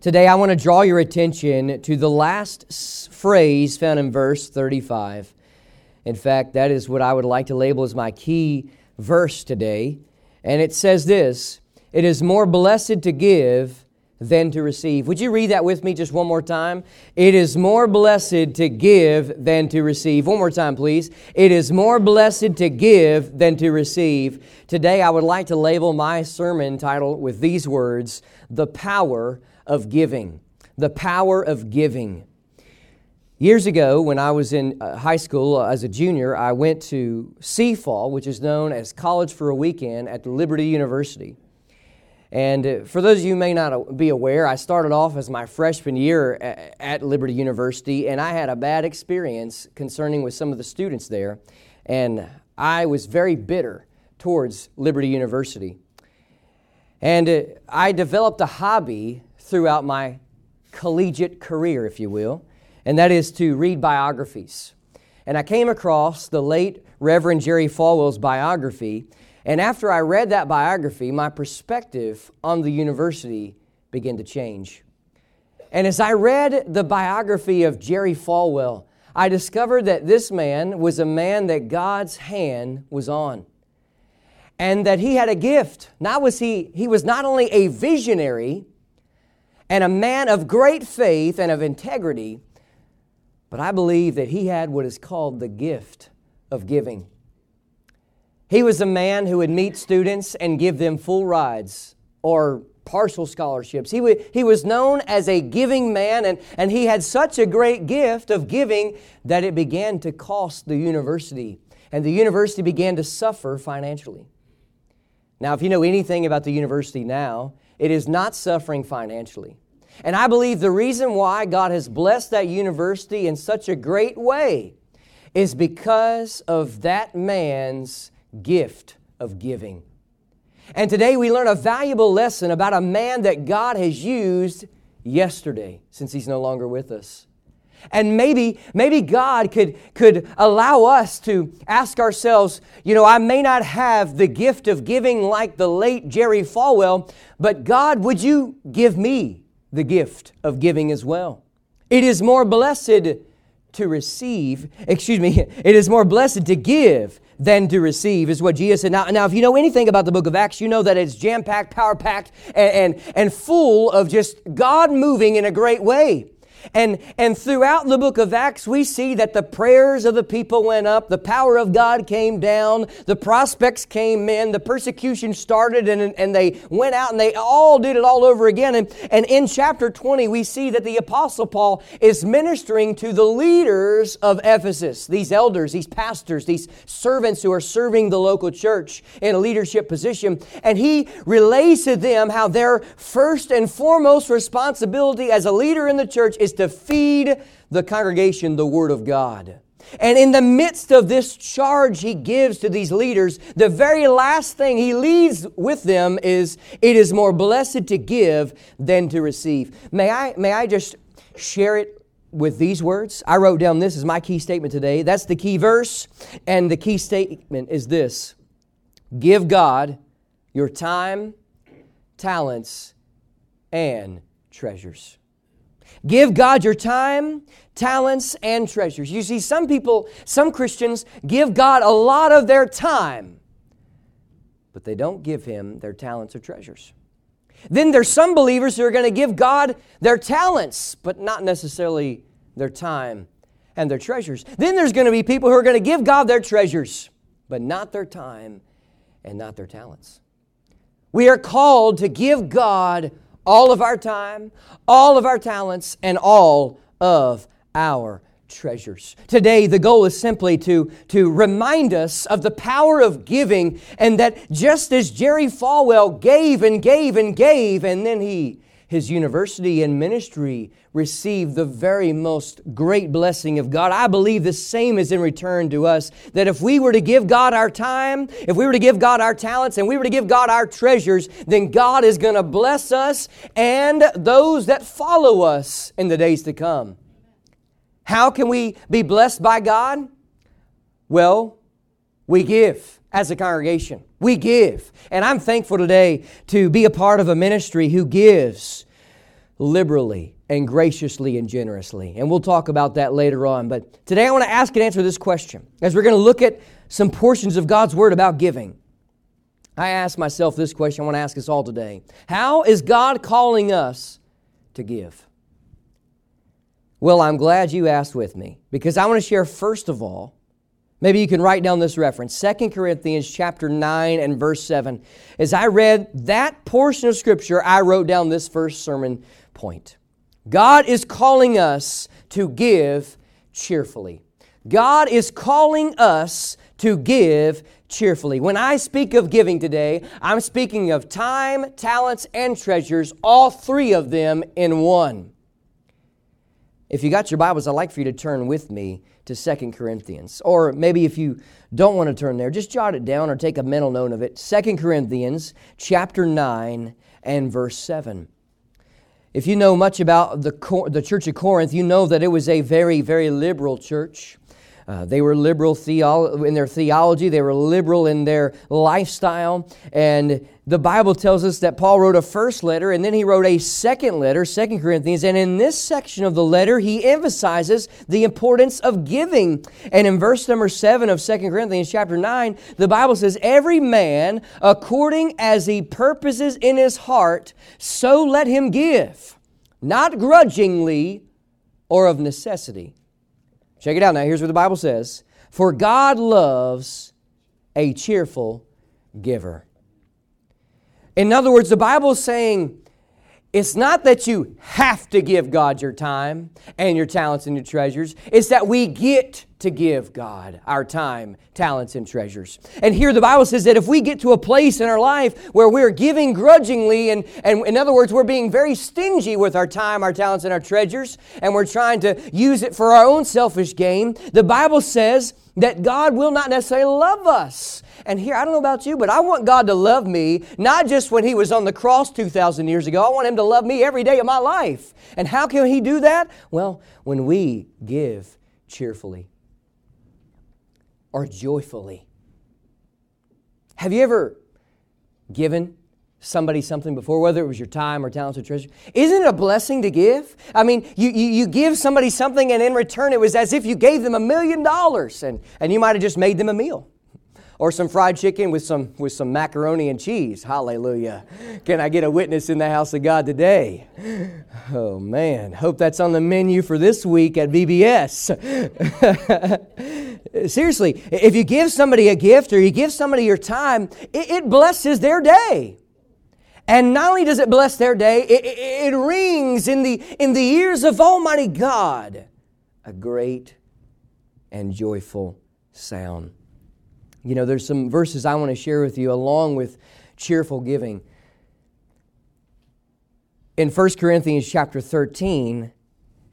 Today, I want to draw your attention to the last phrase found in verse 35. In fact, that is what I would like to label as my key verse today. And it says this It is more blessed to give than to receive. Would you read that with me just one more time? It is more blessed to give than to receive. One more time, please. It is more blessed to give than to receive. Today, I would like to label my sermon title with these words The Power of giving. The power of giving. Years ago, when I was in uh, high school uh, as a junior, I went to CFAL, which is known as College for a Weekend at Liberty University. And uh, for those of you may not be aware, I started off as my freshman year at Liberty University, and I had a bad experience concerning with some of the students there. And I was very bitter towards Liberty University. And I developed a hobby throughout my collegiate career, if you will, and that is to read biographies. And I came across the late Reverend Jerry Falwell's biography, and after I read that biography, my perspective on the university began to change. And as I read the biography of Jerry Falwell, I discovered that this man was a man that God's hand was on. And that he had a gift. Not was he, he was not only a visionary, and a man of great faith and of integrity, but I believe that he had what is called the gift of giving. He was a man who would meet students and give them full rides or partial scholarships. He, w- he was known as a giving man, and, and he had such a great gift of giving that it began to cost the university, and the university began to suffer financially. Now, if you know anything about the university now, it is not suffering financially. And I believe the reason why God has blessed that university in such a great way is because of that man's gift of giving. And today we learn a valuable lesson about a man that God has used yesterday since he's no longer with us. And maybe, maybe God could, could allow us to ask ourselves, you know, I may not have the gift of giving like the late Jerry Falwell, but God, would you give me the gift of giving as well? It is more blessed to receive, excuse me, it is more blessed to give than to receive, is what Jesus said. Now, now if you know anything about the book of Acts, you know that it's jam packed, power packed, and, and, and full of just God moving in a great way. And, and throughout the book of Acts, we see that the prayers of the people went up, the power of God came down, the prospects came in, the persecution started, and, and they went out and they all did it all over again. And, and in chapter 20, we see that the Apostle Paul is ministering to the leaders of Ephesus, these elders, these pastors, these servants who are serving the local church in a leadership position. And he relays to them how their first and foremost responsibility as a leader in the church is to feed the congregation the Word of God. And in the midst of this charge he gives to these leaders, the very last thing he leads with them is it is more blessed to give than to receive. May I, may I just share it with these words? I wrote down this as my key statement today. That's the key verse. And the key statement is this Give God your time, talents, and treasures. Give God your time, talents, and treasures. You see, some people, some Christians, give God a lot of their time, but they don't give Him their talents or treasures. Then there's some believers who are going to give God their talents, but not necessarily their time and their treasures. Then there's going to be people who are going to give God their treasures, but not their time and not their talents. We are called to give God all of our time, all of our talents, and all of our treasures. Today, the goal is simply to, to remind us of the power of giving and that just as Jerry Falwell gave and gave and gave, and then he, his university and ministry received the very most great blessing of God. I believe the same is in return to us. That if we were to give God our time, if we were to give God our talents, and we were to give God our treasures, then God is going to bless us and those that follow us in the days to come. How can we be blessed by God? Well, we give as a congregation. We give. And I'm thankful today to be a part of a ministry who gives liberally and graciously and generously. And we'll talk about that later on. But today I want to ask and answer this question as we're going to look at some portions of God's Word about giving. I ask myself this question, I want to ask us all today. How is God calling us to give? Well, I'm glad you asked with me because I want to share, first of all, Maybe you can write down this reference, 2 Corinthians chapter 9 and verse 7. As I read that portion of scripture, I wrote down this first sermon point. God is calling us to give cheerfully. God is calling us to give cheerfully. When I speak of giving today, I'm speaking of time, talents, and treasures, all three of them in one. If you got your Bibles, I'd like for you to turn with me to Second Corinthians. Or maybe if you don't want to turn there, just jot it down or take a mental note of it. Second Corinthians chapter 9 and verse 7. If you know much about the, the church of Corinth, you know that it was a very, very liberal church. Uh, they were liberal in their theology, they were liberal in their lifestyle. And the Bible tells us that Paul wrote a first letter and then he wrote a second letter, Second Corinthians. And in this section of the letter, he emphasizes the importance of giving. And in verse number 7 of Second Corinthians chapter 9, the Bible says, Every man, according as he purposes in his heart, so let him give, not grudgingly or of necessity Check it out now. Here's what the Bible says For God loves a cheerful giver. In other words, the Bible is saying it's not that you have to give God your time and your talents and your treasures, it's that we get to give God our time, talents, and treasures. And here the Bible says that if we get to a place in our life where we're giving grudgingly, and, and in other words, we're being very stingy with our time, our talents, and our treasures, and we're trying to use it for our own selfish gain, the Bible says that God will not necessarily love us. And here, I don't know about you, but I want God to love me, not just when He was on the cross 2,000 years ago. I want Him to love me every day of my life. And how can He do that? Well, when we give cheerfully or joyfully. Have you ever given somebody something before, whether it was your time or talents or treasure? Isn't it a blessing to give? I mean, you, you, you give somebody something and in return it was as if you gave them a million dollars and, and you might have just made them a meal or some fried chicken with some with some macaroni and cheese. Hallelujah. Can I get a witness in the house of God today? Oh man, hope that's on the menu for this week at VBS. Seriously, if you give somebody a gift or you give somebody your time, it, it blesses their day. And not only does it bless their day, it, it, it rings in the, in the ears of Almighty God a great and joyful sound. You know, there's some verses I want to share with you along with cheerful giving. In 1 Corinthians chapter 13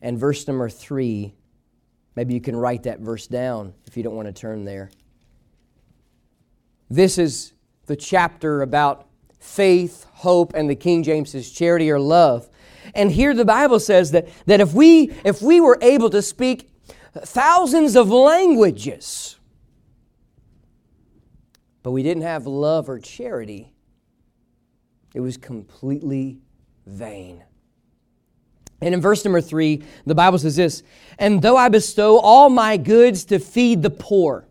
and verse number 3, maybe you can write that verse down if you don't want to turn there. This is the chapter about faith, hope, and the King James's charity or love. And here the Bible says that, that if, we, if we were able to speak thousands of languages, but we didn't have love or charity, it was completely vain. And in verse number three, the Bible says this And though I bestow all my goods to feed the poor,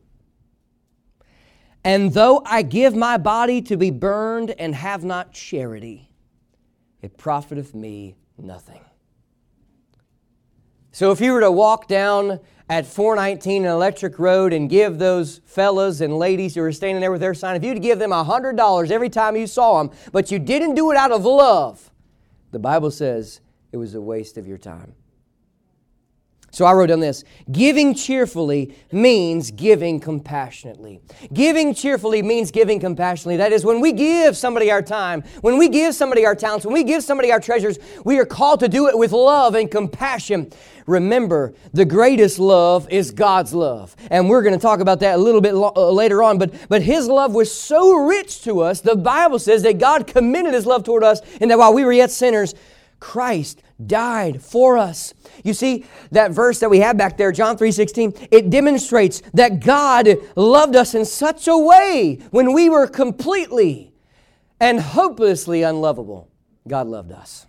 and though I give my body to be burned and have not charity, it profiteth me nothing. So if you were to walk down at 419 Electric Road and give those fellas and ladies who are standing there with their sign, if you'd give them $100 every time you saw them, but you didn't do it out of love, the Bible says it was a waste of your time. So I wrote down this giving cheerfully means giving compassionately. Giving cheerfully means giving compassionately. That is, when we give somebody our time, when we give somebody our talents, when we give somebody our treasures, we are called to do it with love and compassion. Remember, the greatest love is God's love. And we're going to talk about that a little bit lo- uh, later on. But, but His love was so rich to us, the Bible says that God commended His love toward us, and that while we were yet sinners, Christ died for us. You see, that verse that we have back there, John 3:16, it demonstrates that God loved us in such a way when we were completely and hopelessly unlovable. God loved us.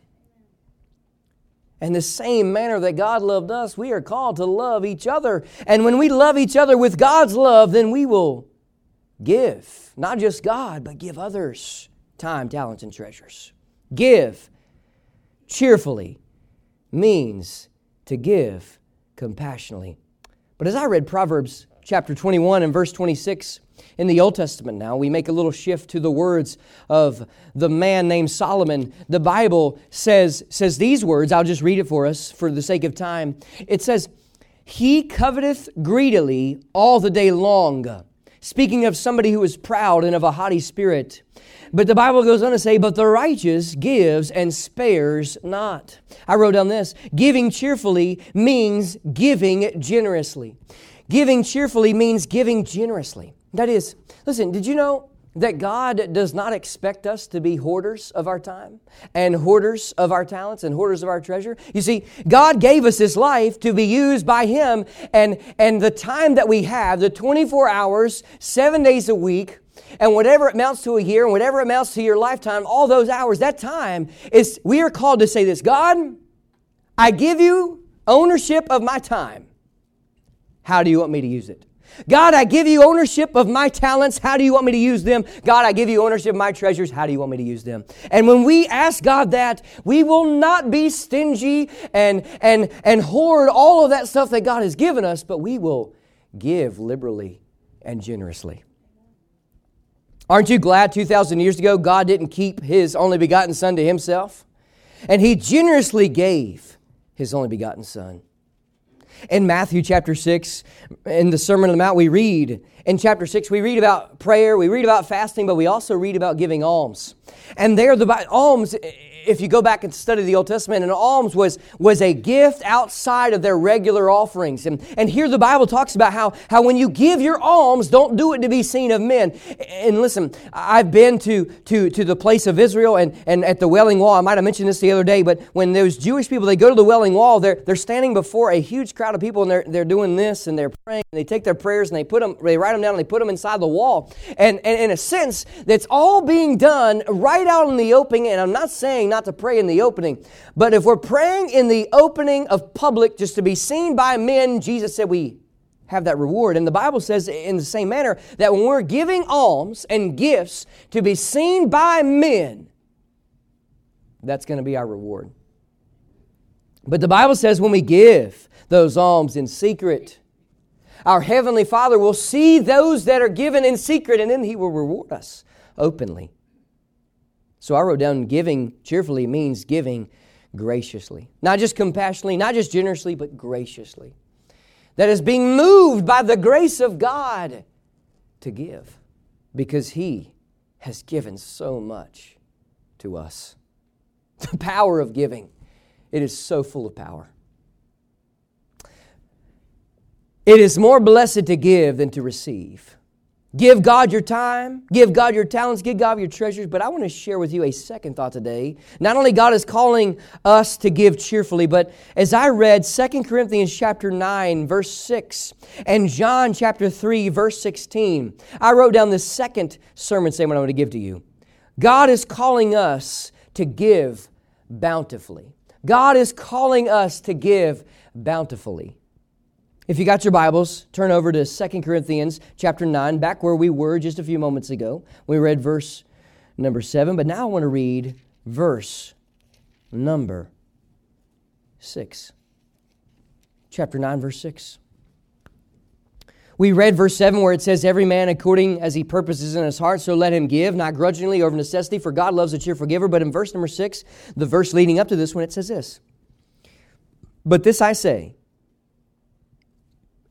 And the same manner that God loved us, we are called to love each other. And when we love each other with God's love, then we will give, not just God, but give others time, talents, and treasures. Give cheerfully means to give compassionately. But as I read Proverbs chapter 21 and verse 26 in the Old Testament now, we make a little shift to the words of the man named Solomon. The Bible says, says these words, I'll just read it for us for the sake of time. It says, He coveteth greedily all the day long. Speaking of somebody who is proud and of a haughty spirit. But the Bible goes on to say, But the righteous gives and spares not. I wrote down this giving cheerfully means giving generously. Giving cheerfully means giving generously. That is, listen, did you know that God does not expect us to be hoarders of our time and hoarders of our talents and hoarders of our treasure. You see, God gave us this life to be used by Him, and, and the time that we have, the 24 hours, seven days a week, and whatever amounts to a year and whatever amounts to your lifetime, all those hours, that time is, we are called to say this God, I give you ownership of my time. How do you want me to use it? God, I give you ownership of my talents. How do you want me to use them? God, I give you ownership of my treasures. How do you want me to use them? And when we ask God that, we will not be stingy and, and, and hoard all of that stuff that God has given us, but we will give liberally and generously. Aren't you glad 2,000 years ago God didn't keep His only begotten Son to Himself? And He generously gave His only begotten Son. In Matthew chapter 6, in the Sermon on the Mount, we read, in chapter 6, we read about prayer, we read about fasting, but we also read about giving alms. And there, the alms if you go back and study the Old Testament, an alms was, was a gift outside of their regular offerings. And, and here the Bible talks about how, how when you give your alms, don't do it to be seen of men. And listen, I've been to, to, to the place of Israel and, and at the Wailing Wall. I might have mentioned this the other day, but when those Jewish people, they go to the Wailing Wall, they're, they're standing before a huge crowd of people and they're, they're doing this and they're praying. And they take their prayers and they put them, they write them down and they put them inside the wall. And, and in a sense, that's all being done right out in the open. And I'm not saying not to pray in the opening. But if we're praying in the opening of public just to be seen by men, Jesus said we have that reward. And the Bible says in the same manner that when we're giving alms and gifts to be seen by men, that's going to be our reward. But the Bible says when we give those alms in secret, our Heavenly Father will see those that are given in secret and then He will reward us openly. So I wrote down giving cheerfully means giving graciously. Not just compassionately, not just generously, but graciously. That is being moved by the grace of God to give because He has given so much to us. The power of giving, it is so full of power. It is more blessed to give than to receive. Give God your time, give God your talents, give God your treasures. But I want to share with you a second thought today. Not only God is calling us to give cheerfully, but as I read 2 Corinthians chapter 9, verse 6, and John chapter 3, verse 16, I wrote down the second sermon statement I want to give to you. God is calling us to give bountifully. God is calling us to give bountifully. If you got your Bibles, turn over to 2 Corinthians chapter 9, back where we were just a few moments ago. We read verse number 7, but now I want to read verse number 6. Chapter 9, verse 6. We read verse 7 where it says, Every man according as he purposes in his heart, so let him give, not grudgingly or of necessity, for God loves a cheerful giver. But in verse number 6, the verse leading up to this one, it says this But this I say,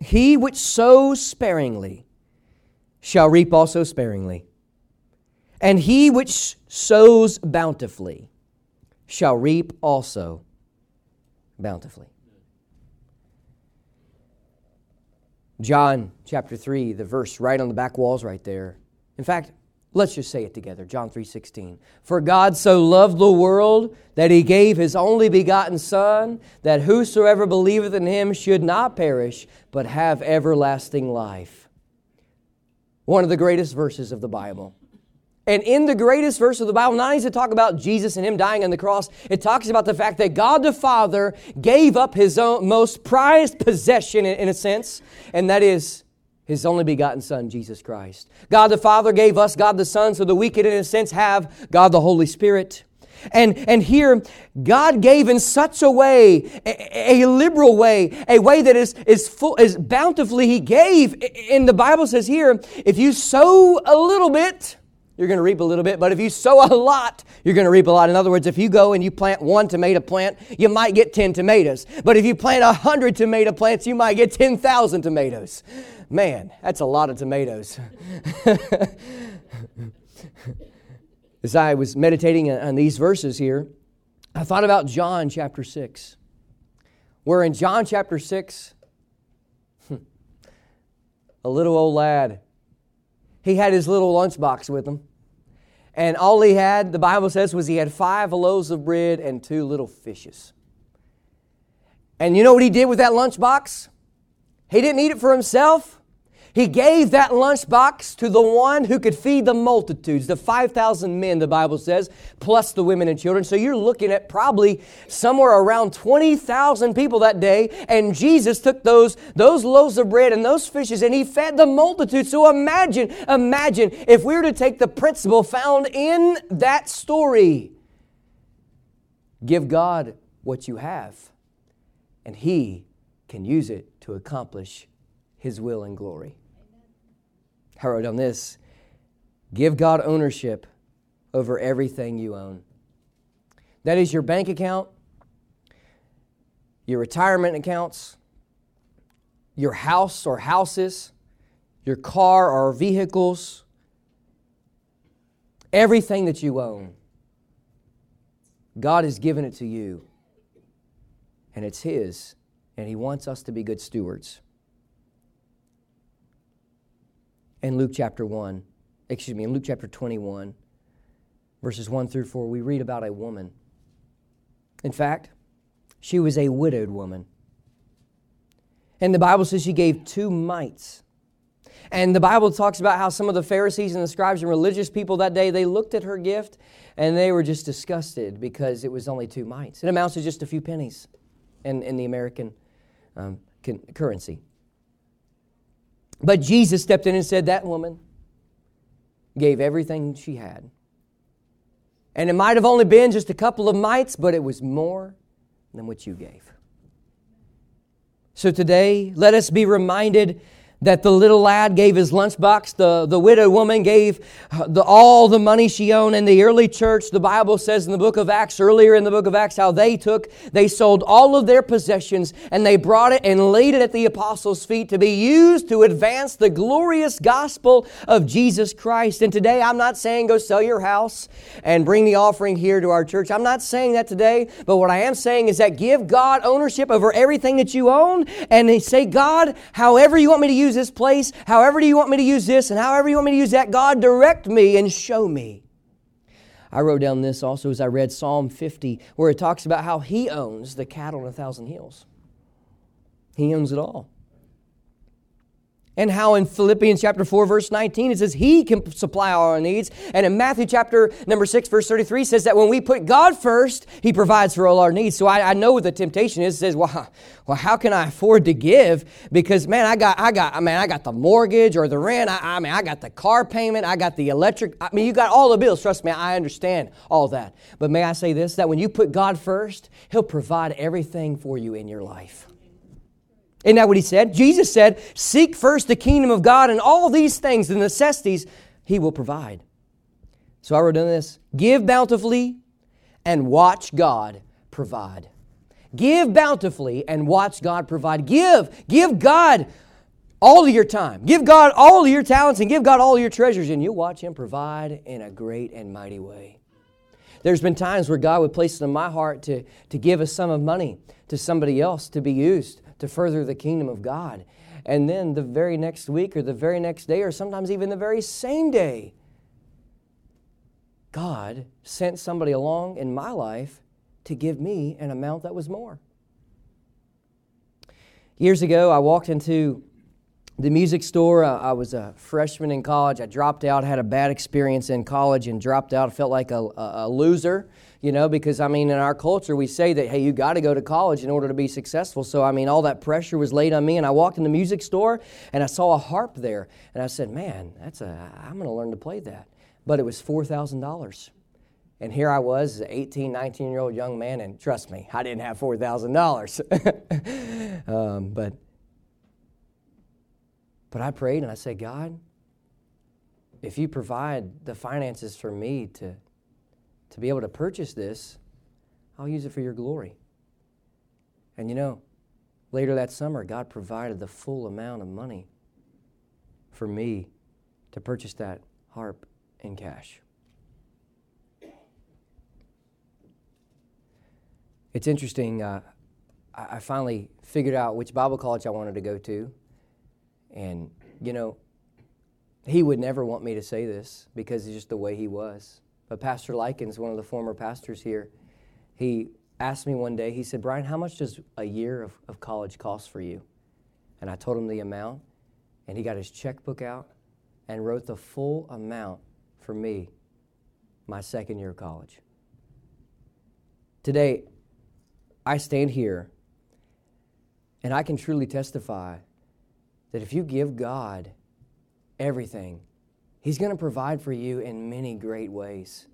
He which sows sparingly shall reap also sparingly, and he which sows bountifully shall reap also bountifully. John chapter 3, the verse right on the back walls right there. In fact, let's just say it together. John 3:16. For God so loved the world that he gave his only begotten son that whosoever believeth in him should not perish but have everlasting life. One of the greatest verses of the Bible. And in the greatest verse of the Bible, not only does it talk about Jesus and Him dying on the cross, it talks about the fact that God the Father gave up His own most prized possession, in, a sense, and that is His only begotten Son, Jesus Christ. God the Father gave us God the Son so that we could, in a sense, have God the Holy Spirit. And, and here, God gave in such a way, a, a, liberal way, a way that is, is full, is bountifully He gave. And the Bible says here, if you sow a little bit, you're going to reap a little bit. But if you sow a lot, you're going to reap a lot. In other words, if you go and you plant one tomato plant, you might get 10 tomatoes. But if you plant 100 tomato plants, you might get 10,000 tomatoes. Man, that's a lot of tomatoes. As I was meditating on these verses here, I thought about John chapter 6, where in John chapter 6, a little old lad he had his little lunchbox with him. And all he had, the Bible says, was he had five loaves of bread and two little fishes. And you know what he did with that lunchbox? He didn't eat it for himself. He gave that lunchbox to the one who could feed the multitudes, the 5,000 men, the Bible says, plus the women and children. So you're looking at probably somewhere around 20,000 people that day. And Jesus took those, those loaves of bread and those fishes and he fed the multitude. So imagine, imagine if we were to take the principle found in that story give God what you have, and He can use it to accomplish His will and glory. I wrote on this give God ownership over everything you own. That is your bank account, your retirement accounts, your house or houses, your car or vehicles, everything that you own. God has given it to you, and it's His, and He wants us to be good stewards. In Luke chapter 1, excuse me, in Luke chapter 21, verses 1 through 4, we read about a woman. In fact, she was a widowed woman. And the Bible says she gave two mites. And the Bible talks about how some of the Pharisees and the scribes and religious people that day, they looked at her gift and they were just disgusted because it was only two mites. It amounts to just a few pennies in, in the American um, currency. But Jesus stepped in and said, That woman gave everything she had. And it might have only been just a couple of mites, but it was more than what you gave. So today, let us be reminded that the little lad gave his lunchbox. The, the widow woman gave the, all the money she owned. In the early church, the Bible says in the book of Acts, earlier in the book of Acts, how they took, they sold all of their possessions and they brought it and laid it at the apostles' feet to be used to advance the glorious gospel of Jesus Christ. And today, I'm not saying go sell your house and bring the offering here to our church. I'm not saying that today, but what I am saying is that give God ownership over everything that you own and say, God, however you want me to use use this place, however do you want me to use this, and however you want me to use that, God, direct me and show me. I wrote down this also as I read Psalm 50, where it talks about how He owns the cattle on a thousand hills. He owns it all and how in Philippians chapter 4 verse 19 it says he can supply all our needs. And in Matthew chapter number 6 verse 33 says that when we put God first he provides for all our needs. So I, I know what the temptation is. It says well, well how can I afford to give? Because man I got I got I mean I got the mortgage or the rent. I, I mean I got the car payment. I got the electric I mean you got all the bills. Trust me I understand all that. But may I say this? That when you put God first he'll provide everything for you in your life isn't that what he said? Jesus said, Seek first the kingdom of God, and all these things, the necessities, he will provide. So I wrote down this Give bountifully and watch God provide. Give bountifully and watch God provide. Give, give God all of your time. Give God all of your talents and give God all of your treasures, and you'll watch Him provide in a great and mighty way. There's been times where God would place it in my heart to, to give a sum of money to somebody else to be used to further the kingdom of God. And then the very next week or the very next day, or sometimes even the very same day, God sent somebody along in my life to give me an amount that was more. Years ago, I walked into the music store. I was a freshman in college. I dropped out, had a bad experience in college, and dropped out. I felt like a, a loser, you know, because I mean, in our culture, we say that, hey, you got to go to college in order to be successful. So, I mean, all that pressure was laid on me. And I walked in the music store and I saw a harp there. And I said, man, that's a, I'm going to learn to play that. But it was $4,000. And here I was, an 18, 19 year old young man, and trust me, I didn't have $4,000. um, but but I prayed and I said, God, if you provide the finances for me to, to be able to purchase this, I'll use it for your glory. And you know, later that summer, God provided the full amount of money for me to purchase that harp in cash. It's interesting. Uh, I finally figured out which Bible college I wanted to go to. And, you know, he would never want me to say this because it's just the way he was. But Pastor Likens, one of the former pastors here, he asked me one day, he said, Bryan, how much does a year of, of college cost for you? And I told him the amount, and he got his checkbook out and wrote the full amount for me my second year of college. Today, I stand here and I can truly testify that if you give God everything, He's going to provide for you in many great ways.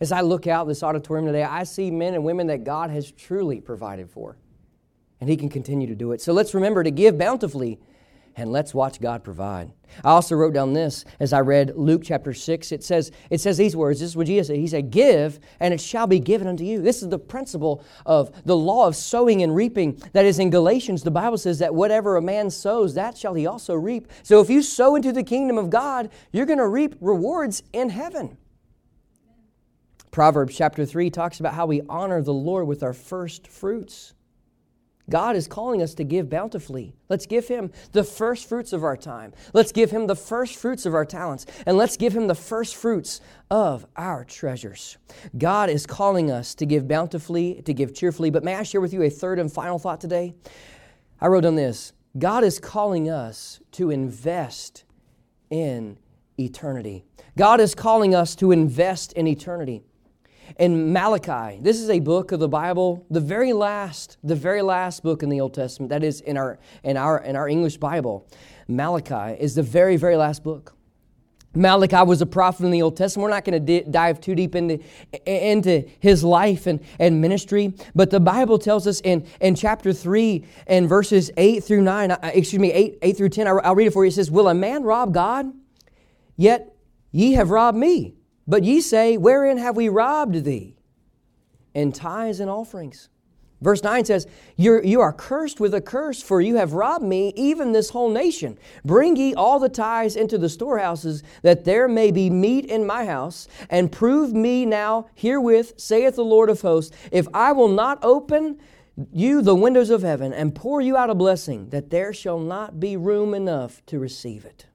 As I look out this auditorium today, I see men and women that God has truly provided for, and He can continue to do it. So let's remember to give bountifully and let's watch God provide. I also wrote down this as I read Luke chapter 6. It says, it says these words. This is what Jesus said. He said, Give, and it shall be given unto you. This is the principle of the law of sowing and reaping. That is in Galatians, the Bible says that whatever a man sows, that shall he also reap. So if you sow into the kingdom of God, you're going to reap rewards in heaven. Proverbs chapter 3 talks about how we honor the Lord with our first fruits. God is calling us to give bountifully. Let's give Him the first fruits of our time. Let's give Him the first fruits of our talents. And let's give Him the first fruits of our treasures. God is calling us to give bountifully, to give cheerfully. But may I share with you a third and final thought today? I wrote on this God is calling us to invest in eternity. God is calling us to invest in eternity in Malachi. This is a book of the Bible, the very last, the very last book in the Old Testament. That is in our in our in our English Bible. Malachi is the very very last book. Malachi was a prophet in the Old Testament. We're not going to di- dive too deep into, into his life and, and ministry, but the Bible tells us in, in chapter 3 and verses 8 through 9, uh, excuse me, 8, 8 through 10, I'll, I'll read it for you. It says, Will a man rob God? Yet ye have robbed me. But ye say, Wherein have we robbed thee? In tithes and offerings. Verse 9 says, You're, You are cursed with a curse, for you have robbed me, even this whole nation. Bring ye all the tithes into the storehouses, that there may be meat in my house, and prove me now herewith, saith the Lord of hosts, if I will not open you the windows of heaven and pour you out a blessing, that there shall not be room enough to receive it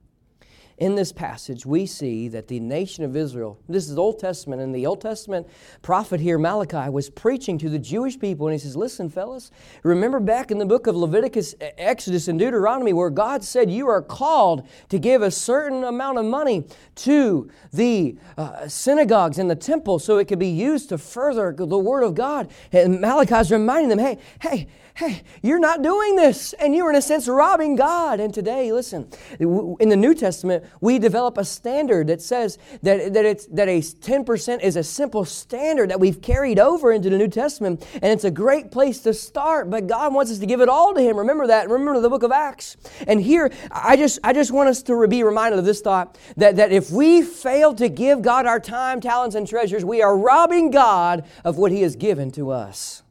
in this passage, we see that the nation of Israel, this is the Old Testament, and the Old Testament prophet here, Malachi, was preaching to the Jewish people, and he says, Listen, fellas, remember back in the book of Leviticus, Exodus, and Deuteronomy, where God said, You are called to give a certain amount of money to the uh, synagogues and the temple so it could be used to further the Word of God. And Malachi is reminding them, Hey, hey, hey, you're not doing this. And you're, in a sense, robbing God. And today, listen, in the New Testament, we develop a standard that says that, that, it's, that a 10% is a simple standard that we've carried over into the New Testament. And it's a great place to start, but God wants us to give it all to Him. Remember that. Remember the book of Acts. And here, I just, I just want us to be reminded of this thought that, that if we fail to give God our time, talents, and treasures, we are robbing God of what He has given to us.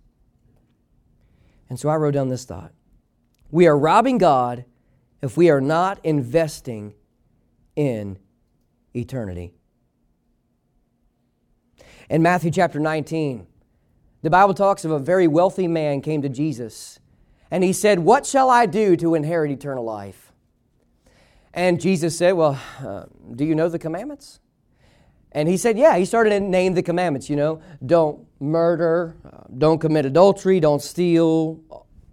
And so I wrote down this thought We are robbing God if we are not investing in eternity. In Matthew chapter 19, the Bible talks of a very wealthy man came to Jesus and he said, What shall I do to inherit eternal life? And Jesus said, Well, uh, do you know the commandments? And he said, Yeah. He started to name the commandments, you know, don't murder, uh, don't commit adultery, don't steal,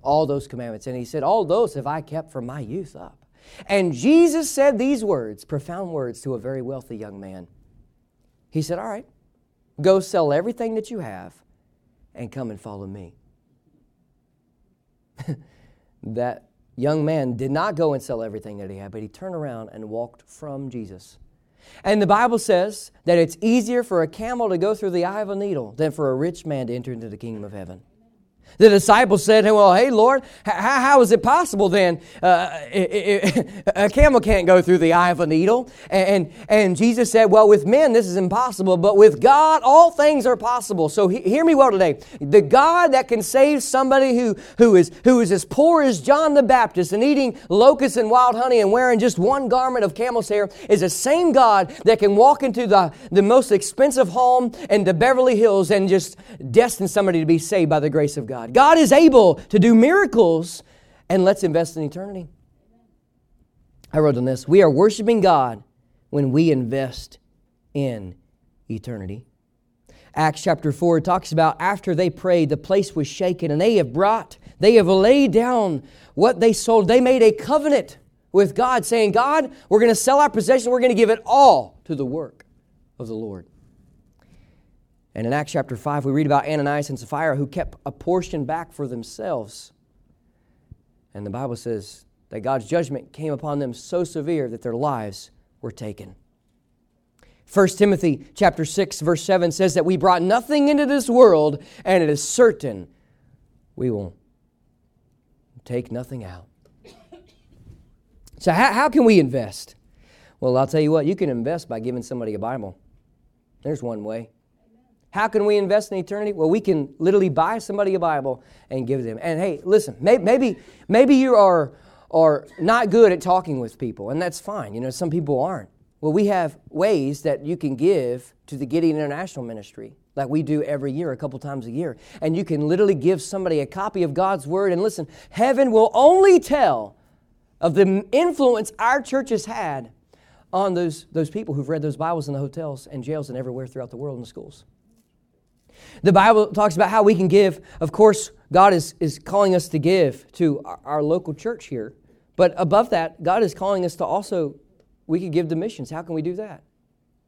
all those commandments. And he said, All those have I kept from my youth up. And Jesus said these words, profound words, to a very wealthy young man. He said, All right, go sell everything that you have and come and follow me. that young man did not go and sell everything that he had, but he turned around and walked from Jesus. And the Bible says that it's easier for a camel to go through the eye of a needle than for a rich man to enter into the kingdom of heaven. The disciples said, Well, hey, Lord, how, how is it possible then? Uh, a camel can't go through the eye of a needle. And, and Jesus said, Well, with men this is impossible, but with God all things are possible. So he, hear me well today. The God that can save somebody who, who, is, who is as poor as John the Baptist and eating locusts and wild honey and wearing just one garment of camel's hair is the same God that can walk into the, the most expensive home in the Beverly Hills and just destine somebody to be saved by the grace of God. God. God is able to do miracles, and let's invest in eternity. I wrote on this We are worshiping God when we invest in eternity. Acts chapter 4 talks about after they prayed, the place was shaken, and they have brought, they have laid down what they sold. They made a covenant with God, saying, God, we're going to sell our possession, we're going to give it all to the work of the Lord. And in Acts chapter 5, we read about Ananias and Sapphira who kept a portion back for themselves. And the Bible says that God's judgment came upon them so severe that their lives were taken. 1 Timothy chapter 6 verse 7 says that we brought nothing into this world and it is certain we will take nothing out. So how, how can we invest? Well, I'll tell you what, you can invest by giving somebody a Bible. There's one way. How can we invest in eternity? Well, we can literally buy somebody a Bible and give them. And hey, listen, maybe maybe you are are not good at talking with people, and that's fine. You know, some people aren't. Well, we have ways that you can give to the Gideon International Ministry, like we do every year, a couple times a year. And you can literally give somebody a copy of God's Word. And listen, heaven will only tell of the influence our church has had on those, those people who've read those Bibles in the hotels and jails and everywhere throughout the world in the schools. The Bible talks about how we can give. Of course, God is, is calling us to give to our, our local church here. But above that, God is calling us to also, we could give to missions. How can we do that?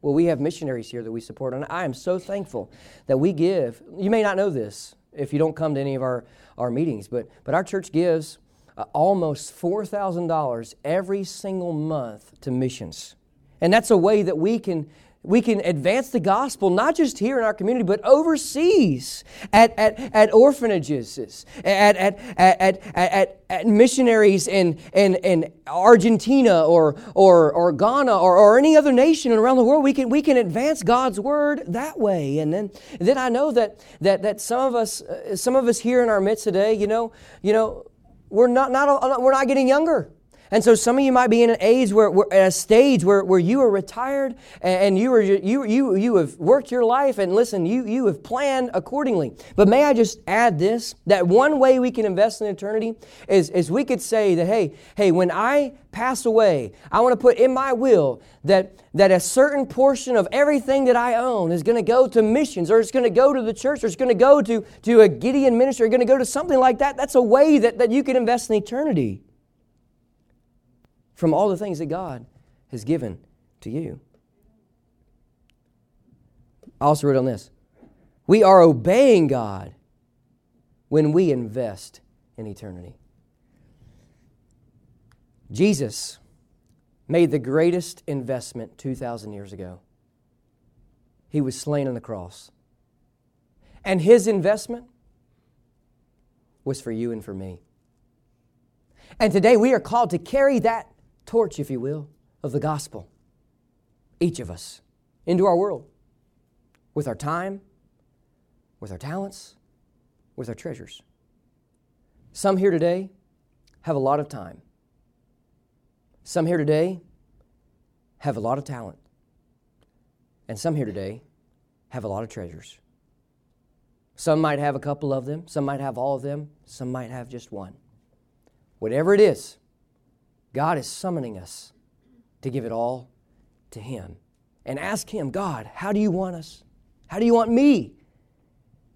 Well, we have missionaries here that we support, and I am so thankful that we give. You may not know this if you don't come to any of our, our meetings, but, but our church gives uh, almost $4,000 every single month to missions. And that's a way that we can we can advance the gospel not just here in our community, but overseas at, at, at orphanages, at, at, at, at, at, missionaries in, in, in Argentina or, or, or Ghana or, or any other nation around the world. We can, we can advance God's word that way. And then, then I know that, that, that some, of us, uh, some of us here in our midst today, you know, you know we're, not, not, we're not getting younger. And so some of you might be in an age where, where at a stage where, where you are retired and you, are, you, you, you have worked your life and listen, you, you have planned accordingly. But may I just add this, that one way we can invest in eternity is, is we could say that, hey, hey, when I pass away, I want to put in my will that, that a certain portion of everything that I own is going to go to missions or it's going to go to the church or it's going to go to, to a Gideon ministry or going to go to something like that. That's a way that, that you can invest in eternity from all the things that God has given to you. I also wrote on this we are obeying God when we invest in eternity. Jesus made the greatest investment 2,000 years ago. He was slain on the cross. And his investment was for you and for me. And today we are called to carry that torch, if you will, of the gospel, each of us, into our world with our time, with our talents, with our treasures. Some here today have a lot of time, Some here today have a lot of talent, and some here today have a lot of treasures. Some might have a couple of them, some might have all of them, some might have just one. Whatever it is, God is summoning us to give it all to Him and ask Him, God, how do you want us? How do you want me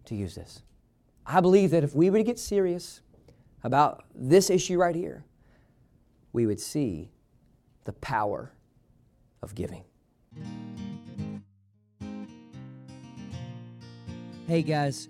to use this? I believe that if we were to get serious about this issue right here, we would see the power of giving. Hey guys,